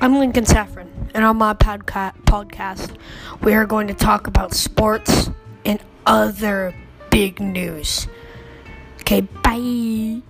I'm Lincoln Saffron, and on my podca- podcast, we are going to talk about sports and other big news. Okay, bye.